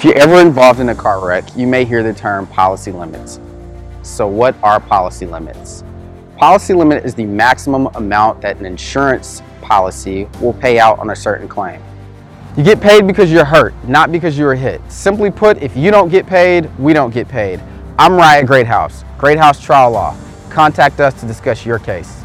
If you're ever involved in a car wreck, you may hear the term policy limits. So what are policy limits? Policy limit is the maximum amount that an insurance policy will pay out on a certain claim. You get paid because you're hurt, not because you were hit. Simply put, if you don't get paid, we don't get paid. I'm Riah Greathouse, Greathouse Trial Law. Contact us to discuss your case.